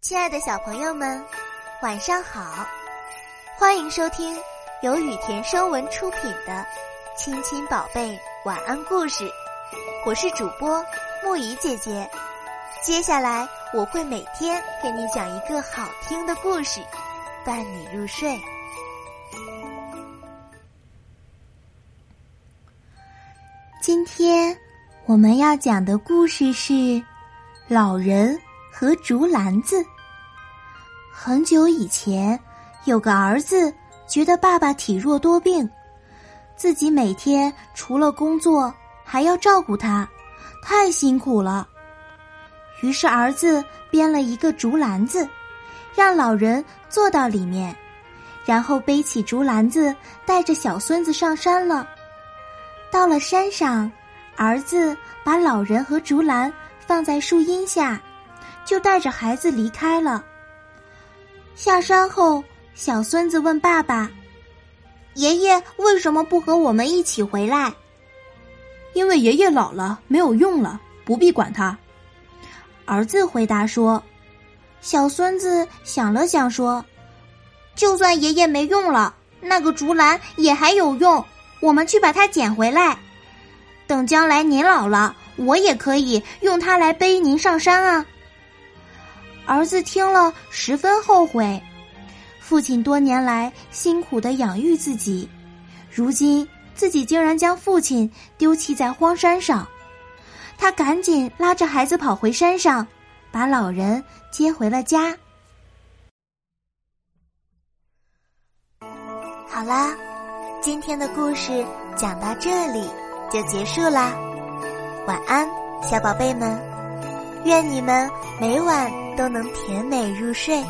亲爱的小朋友们，晚上好！欢迎收听由雨田声文出品的《亲亲宝贝晚安故事》，我是主播木怡姐姐。接下来我会每天给你讲一个好听的故事，伴你入睡。今天我们要讲的故事是《老人和竹篮子》。很久以前，有个儿子觉得爸爸体弱多病，自己每天除了工作还要照顾他，太辛苦了。于是儿子编了一个竹篮子，让老人坐到里面，然后背起竹篮子，带着小孙子上山了。到了山上，儿子把老人和竹篮放在树荫下，就带着孩子离开了。下山后，小孙子问爸爸：“爷爷为什么不和我们一起回来？”“因为爷爷老了，没有用了，不必管他。”儿子回答说。小孙子想了想说：“就算爷爷没用了，那个竹篮也还有用，我们去把它捡回来。等将来您老了，我也可以用它来背您上山啊。”儿子听了十分后悔，父亲多年来辛苦的养育自己，如今自己竟然将父亲丢弃在荒山上。他赶紧拉着孩子跑回山上，把老人接回了家。好啦，今天的故事讲到这里就结束啦，晚安，小宝贝们，愿你们每晚。都能甜美入睡。